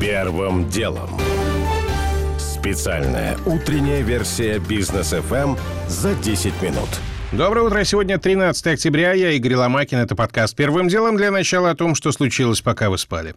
Первым делом. Специальная утренняя версия бизнес FM за 10 минут. Доброе утро. Сегодня 13 октября. Я Игорь Ломакин. Это подкаст «Первым делом» для начала о том, что случилось, пока вы спали.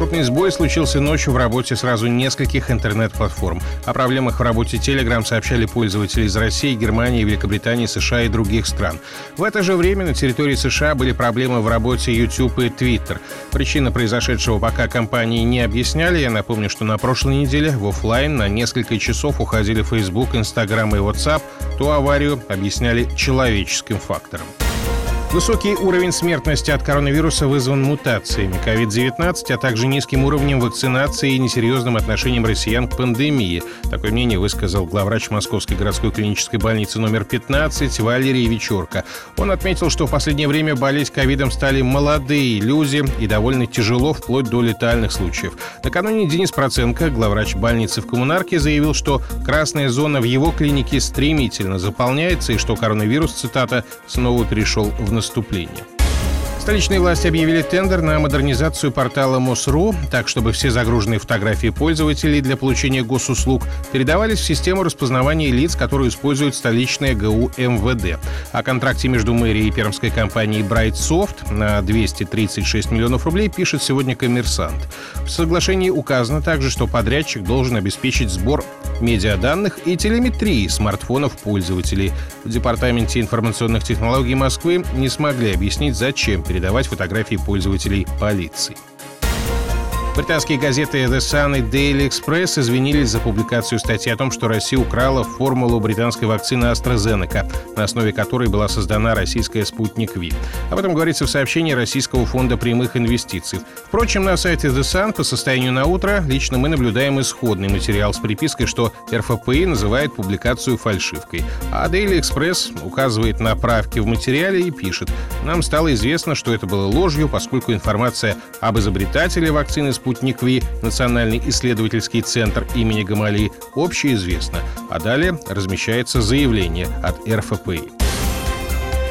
Крупный сбой случился ночью в работе сразу нескольких интернет-платформ. О проблемах в работе Telegram сообщали пользователи из России, Германии, Великобритании, США и других стран. В это же время на территории США были проблемы в работе YouTube и Twitter. Причина произошедшего пока компании не объясняли. Я напомню, что на прошлой неделе в офлайн на несколько часов уходили Facebook, Instagram и WhatsApp. Ту аварию объясняли человеческим фактором. Высокий уровень смертности от коронавируса вызван мутациями COVID-19, а также низким уровнем вакцинации и несерьезным отношением россиян к пандемии. Такое мнение высказал главврач Московской городской клинической больницы номер 15 Валерий Вечерко. Он отметил, что в последнее время болеть ковидом стали молодые люди и довольно тяжело, вплоть до летальных случаев. Накануне Денис Проценко, главврач больницы в Коммунарке, заявил, что красная зона в его клинике стремительно заполняется и что коронавирус, цитата, снова перешел в наступления. Столичные власти объявили тендер на модернизацию портала МОСРУ, так чтобы все загруженные фотографии пользователей для получения госуслуг передавались в систему распознавания лиц, которую использует столичная ГУ МВД. О контракте между мэрией и пермской компанией Brightsoft на 236 миллионов рублей пишет сегодня «Коммерсант». В соглашении указано также, что подрядчик должен обеспечить сбор медиаданных и телеметрии смартфонов пользователей. В Департаменте информационных технологий Москвы не смогли объяснить, зачем передавать фотографии пользователей полиции. Британские газеты The Sun и Daily Express извинились за публикацию статьи о том, что Россия украла формулу британской вакцины AstraZeneca, на основе которой была создана российская «Спутник Ви». Об этом говорится в сообщении Российского фонда прямых инвестиций. Впрочем, на сайте The Sun по состоянию на утро лично мы наблюдаем исходный материал с припиской, что РФПИ называет публикацию фальшивкой. А Daily Express указывает на правки в материале и пишет, «Нам стало известно, что это было ложью, поскольку информация об изобретателе вакцины «Спутник Ви», Национальный исследовательский центр имени Гамали, общеизвестно, а далее размещается заявление от РФПИ.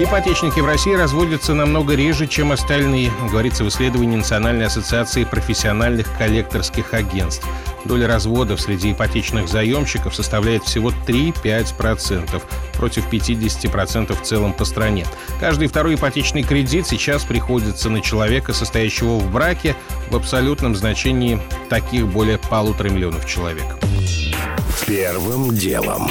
Ипотечники в России разводятся намного реже, чем остальные, говорится в исследовании Национальной ассоциации профессиональных коллекторских агентств. Доля разводов среди ипотечных заемщиков составляет всего 3-5%, против 50% в целом по стране. Каждый второй ипотечный кредит сейчас приходится на человека, состоящего в браке, в абсолютном значении таких более полутора миллионов человек. Первым делом.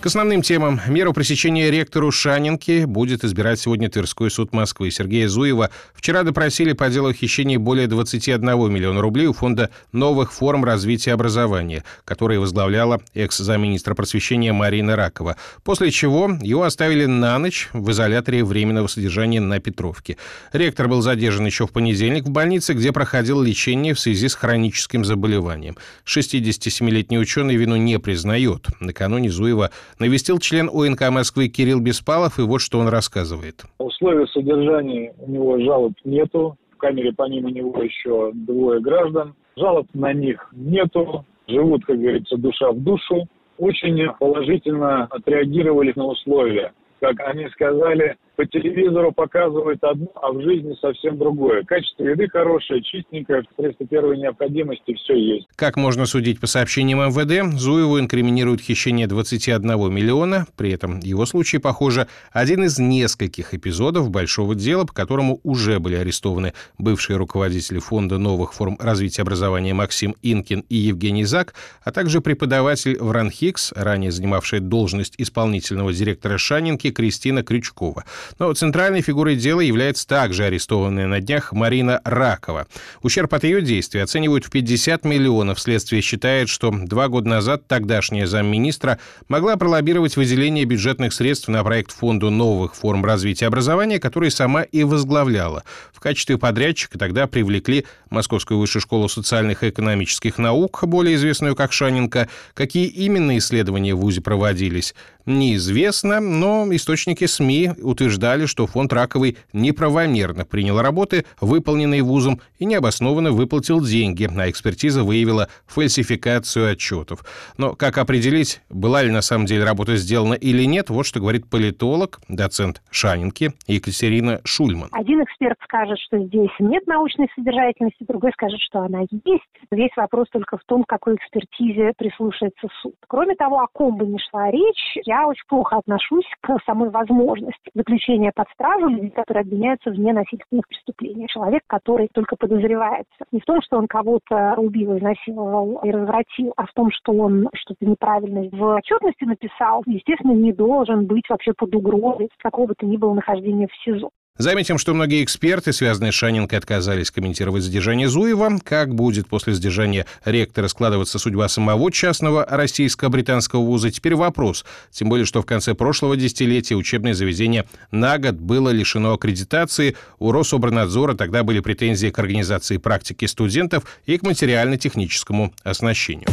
К основным темам. Меру пресечения ректору Шанинки будет избирать сегодня Тверской суд Москвы. Сергея Зуева вчера допросили по делу хищения более 21 миллиона рублей у Фонда новых форм развития образования, который возглавляла экс-замминистра просвещения Марина Ракова. После чего его оставили на ночь в изоляторе временного содержания на Петровке. Ректор был задержан еще в понедельник в больнице, где проходил лечение в связи с хроническим заболеванием. 67-летний ученый вину не признает. Накануне Зуева навестил член ОНК Москвы Кирилл Беспалов, и вот что он рассказывает. Условия содержания у него жалоб нету. В камере помимо него еще двое граждан. Жалоб на них нету. Живут, как говорится, душа в душу. Очень положительно отреагировали на условия. Как они сказали, по телевизору показывают одно, а в жизни совсем другое. Качество еды хорошее, чистенькое, средства первой необходимости, все есть. Как можно судить по сообщениям МВД, Зуеву инкриминируют хищение 21 миллиона. При этом его случай, похоже, один из нескольких эпизодов большого дела, по которому уже были арестованы бывшие руководители Фонда новых форм развития образования Максим Инкин и Евгений Зак, а также преподаватель в РАНХИКС, ранее занимавшая должность исполнительного директора Шанинки Кристина Крючкова. Но центральной фигурой дела является также арестованная на днях Марина Ракова. Ущерб от ее действий оценивают в 50 миллионов. Следствие считает, что два года назад тогдашняя замминистра могла пролоббировать выделение бюджетных средств на проект Фонду новых форм развития образования, который сама и возглавляла. В качестве подрядчика тогда привлекли Московскую высшую школу социальных и экономических наук, более известную как Шаненко. Какие именно исследования в ВУЗе проводились? неизвестно, но источники СМИ утверждали, что фонд раковый неправомерно принял работы, выполненные вузом, и необоснованно выплатил деньги, а экспертиза выявила фальсификацию отчетов. Но как определить, была ли на самом деле работа сделана или нет, вот что говорит политолог, доцент Шанинки Екатерина Шульман. Один эксперт скажет, что здесь нет научной содержательности, другой скажет, что она есть. Весь вопрос только в том, какой экспертизе прислушается суд. Кроме того, о ком бы ни шла речь, я очень плохо отношусь к самой возможности заключения под стражу людей, которые обвиняются в ненасильственных преступлениях. Человек, который только подозревается не в том, что он кого-то убил, изнасиловал и развратил, а в том, что он что-то неправильно в отчетности написал, естественно, не должен быть вообще под угрозой какого бы то ни было нахождения в СИЗО. Заметим, что многие эксперты, связанные с Шанинкой, отказались комментировать задержание Зуева. Как будет после задержания ректора складываться судьба самого частного российско-британского вуза, теперь вопрос. Тем более, что в конце прошлого десятилетия учебное заведение на год было лишено аккредитации. У Рособорнадзора тогда были претензии к организации практики студентов и к материально-техническому оснащению.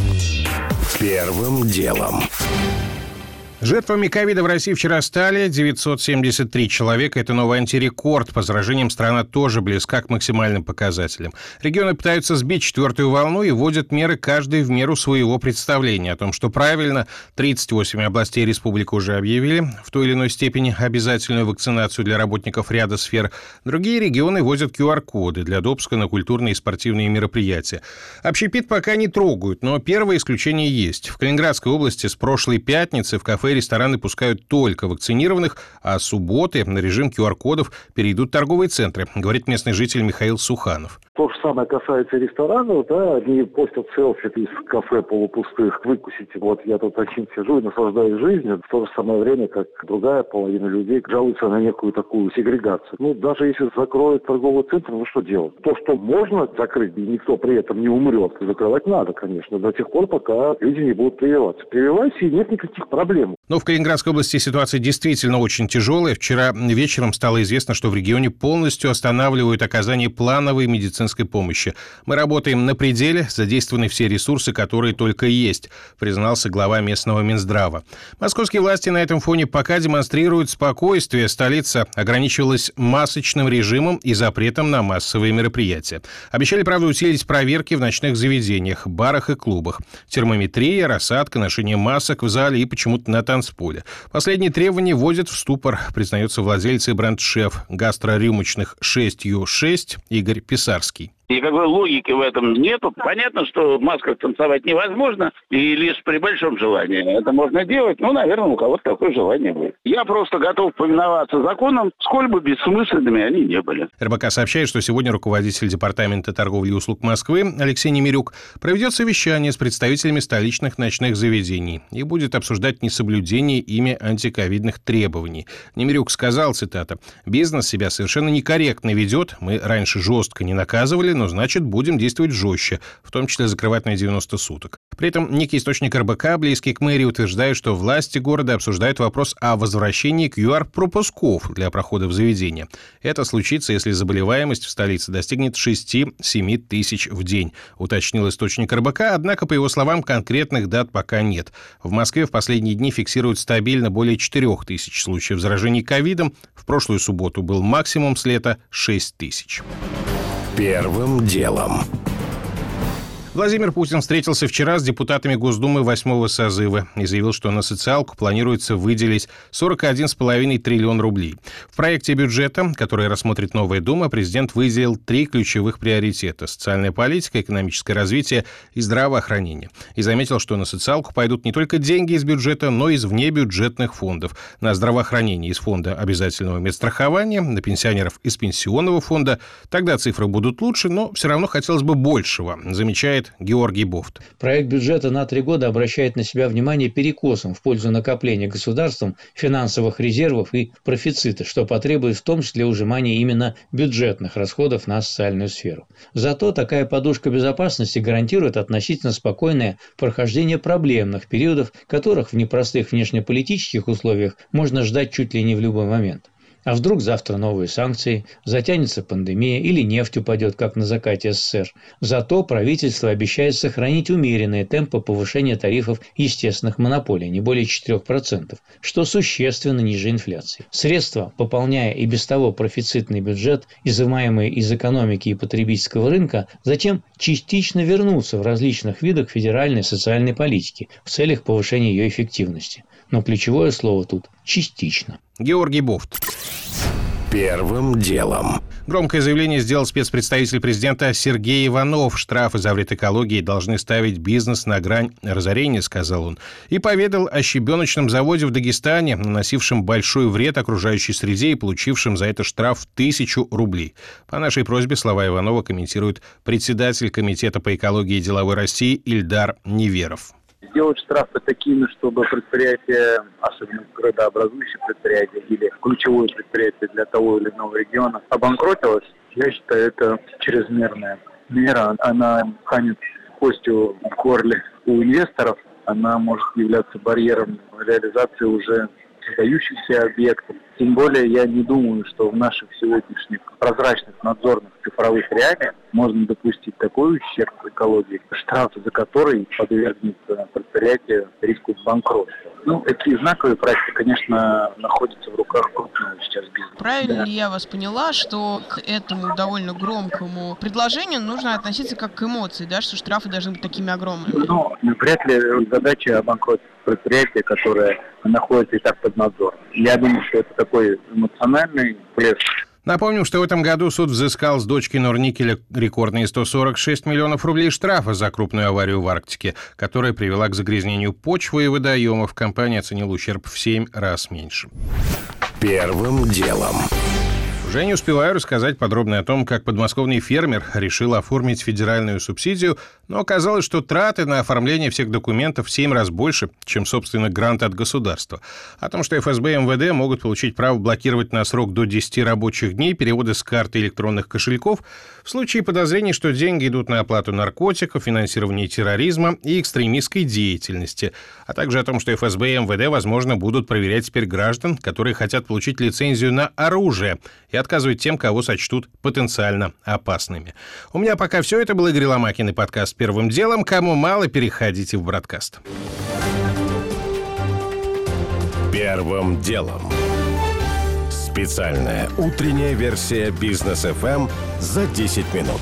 Первым делом. Жертвами ковида в России вчера стали 973 человека. Это новый антирекорд. По заражениям страна тоже близка к максимальным показателям. Регионы пытаются сбить четвертую волну и вводят меры каждый в меру своего представления. О том, что правильно, 38 областей республики уже объявили в той или иной степени обязательную вакцинацию для работников ряда сфер. Другие регионы вводят QR-коды для допуска на культурные и спортивные мероприятия. Общепит пока не трогают, но первое исключение есть. В Калининградской области с прошлой пятницы в кафе кафе и рестораны пускают только вакцинированных, а субботы на режим QR-кодов перейдут торговые центры, говорит местный житель Михаил Суханов. То же самое касается ресторанов, да, они постят селфи из кафе полупустых, выкусить. Вот я тут очень сижу и наслаждаюсь жизнью, в то же самое время, как другая половина людей жалуются на некую такую сегрегацию. Ну, даже если закроют торговый центр, ну что делать? То, что можно закрыть, и никто при этом не умрет, закрывать надо, конечно, до тех пор, пока люди не будут прививаться. Прививайся, и нет никаких проблем. Но в Калининградской области ситуация действительно очень тяжелая. Вчера вечером стало известно, что в регионе полностью останавливают оказание плановой медицинской медицинской помощи. Мы работаем на пределе, задействованы все ресурсы, которые только есть, признался глава местного Минздрава. Московские власти на этом фоне пока демонстрируют спокойствие. Столица ограничивалась масочным режимом и запретом на массовые мероприятия. Обещали, правда, усилить проверки в ночных заведениях, барах и клубах. Термометрия, рассадка, ношение масок в зале и почему-то на танцполе. Последние требования вводят в ступор, признается владелец и бренд-шеф гастрорюмочных 6Ю6 Игорь Писарский. Никакой логики в этом нету. Понятно, что в масках танцевать невозможно, и лишь при большом желании это можно делать. Ну, наверное, у кого-то такое желание будет. Я просто готов повиноваться законам, сколь бы бессмысленными они не были. РБК сообщает, что сегодня руководитель Департамента торговли и услуг Москвы Алексей Немирюк проведет совещание с представителями столичных ночных заведений и будет обсуждать несоблюдение ими антиковидных требований. Немирюк сказал, цитата, «Бизнес себя совершенно некорректно ведет. Мы раньше жестко не наказывали, но значит будем действовать жестче, в том числе закрывать на 90 суток. При этом некий источник РБК, близкий к мэрии, утверждает, что власти города обсуждают вопрос о возвращении QR-пропусков для прохода в заведение. Это случится, если заболеваемость в столице достигнет 6-7 тысяч в день, уточнил источник РБК, однако, по его словам, конкретных дат пока нет. В Москве в последние дни фиксируют стабильно более 4 тысяч случаев заражений ковидом. В прошлую субботу был максимум с лета 6 тысяч. Первым делом. Владимир Путин встретился вчера с депутатами Госдумы восьмого созыва и заявил, что на социалку планируется выделить 41,5 триллион рублей. В проекте бюджета, который рассмотрит новая Дума, президент выделил три ключевых приоритета – социальная политика, экономическое развитие и здравоохранение. И заметил, что на социалку пойдут не только деньги из бюджета, но и из внебюджетных фондов. На здравоохранение из фонда обязательного медстрахования, на пенсионеров из пенсионного фонда. Тогда цифры будут лучше, но все равно хотелось бы большего, замечает Георгий Бофт. Проект бюджета на три года обращает на себя внимание перекосом в пользу накопления государством финансовых резервов и профицита, что потребует в том числе ужимания именно бюджетных расходов на социальную сферу. Зато такая подушка безопасности гарантирует относительно спокойное прохождение проблемных периодов, которых в непростых внешнеполитических условиях можно ждать чуть ли не в любой момент. А вдруг завтра новые санкции, затянется пандемия или нефть упадет, как на закате СССР. Зато правительство обещает сохранить умеренные темпы повышения тарифов естественных монополий, не более 4%, что существенно ниже инфляции. Средства, пополняя и без того профицитный бюджет, изымаемые из экономики и потребительского рынка, затем частично вернутся в различных видах федеральной социальной политики в целях повышения ее эффективности. Но ключевое слово тут – частично. Георгий Бофт. Первым делом. Громкое заявление сделал спецпредставитель президента Сергей Иванов. Штрафы за вред экологии должны ставить бизнес на грань разорения, сказал он. И поведал о щебеночном заводе в Дагестане, наносившем большой вред окружающей среде и получившем за это штраф в тысячу рублей. По нашей просьбе слова Иванова комментирует председатель Комитета по экологии деловой России Ильдар Неверов сделать штрафы такими, чтобы предприятие, особенно градообразующее предприятие или ключевое предприятие для того или иного региона, обанкротилось, я считаю, это чрезмерная мера. Она ханит костью в горле у инвесторов, она может являться барьером реализации уже создающихся объектов. Тем более я не думаю, что в наших сегодняшних прозрачных надзорных цифровых реалиях можно допустить такой ущерб экологии, штраф за который подвергнет предприятие риску банкротства. Ну, такие знаковые проекты, конечно, находятся в руках крупного сейчас бизнеса. Правильно да. ли я вас поняла, что к этому довольно громкому предложению нужно относиться как к эмоции, да, что штрафы должны быть такими огромными? Ну, вряд ли задача обанкротить предприятие, которое находится и так под надзором. Я думаю, что это такой эмоциональный плеск Напомним, что в этом году суд взыскал с дочки Норникеля рекордные 146 миллионов рублей штрафа за крупную аварию в Арктике, которая привела к загрязнению почвы и водоемов. Компания оценила ущерб в 7 раз меньше. Первым делом. Уже не успеваю рассказать подробно о том, как подмосковный фермер решил оформить федеральную субсидию, но оказалось, что траты на оформление всех документов в 7 раз больше, чем, собственно, грант от государства. О том, что ФСБ и МВД могут получить право блокировать на срок до 10 рабочих дней переводы с карты электронных кошельков в случае подозрений, что деньги идут на оплату наркотиков, финансирование терроризма и экстремистской деятельности, а также о том, что ФСБ и МВД, возможно, будут проверять теперь граждан, которые хотят получить лицензию на оружие и отказывать тем, кого сочтут потенциально опасными. У меня пока все. Это был Игорь Ломакин и подкаст «Первым делом». Кому мало, переходите в бродкаст. Первым делом. Специальная утренняя версия бизнес FM за 10 минут.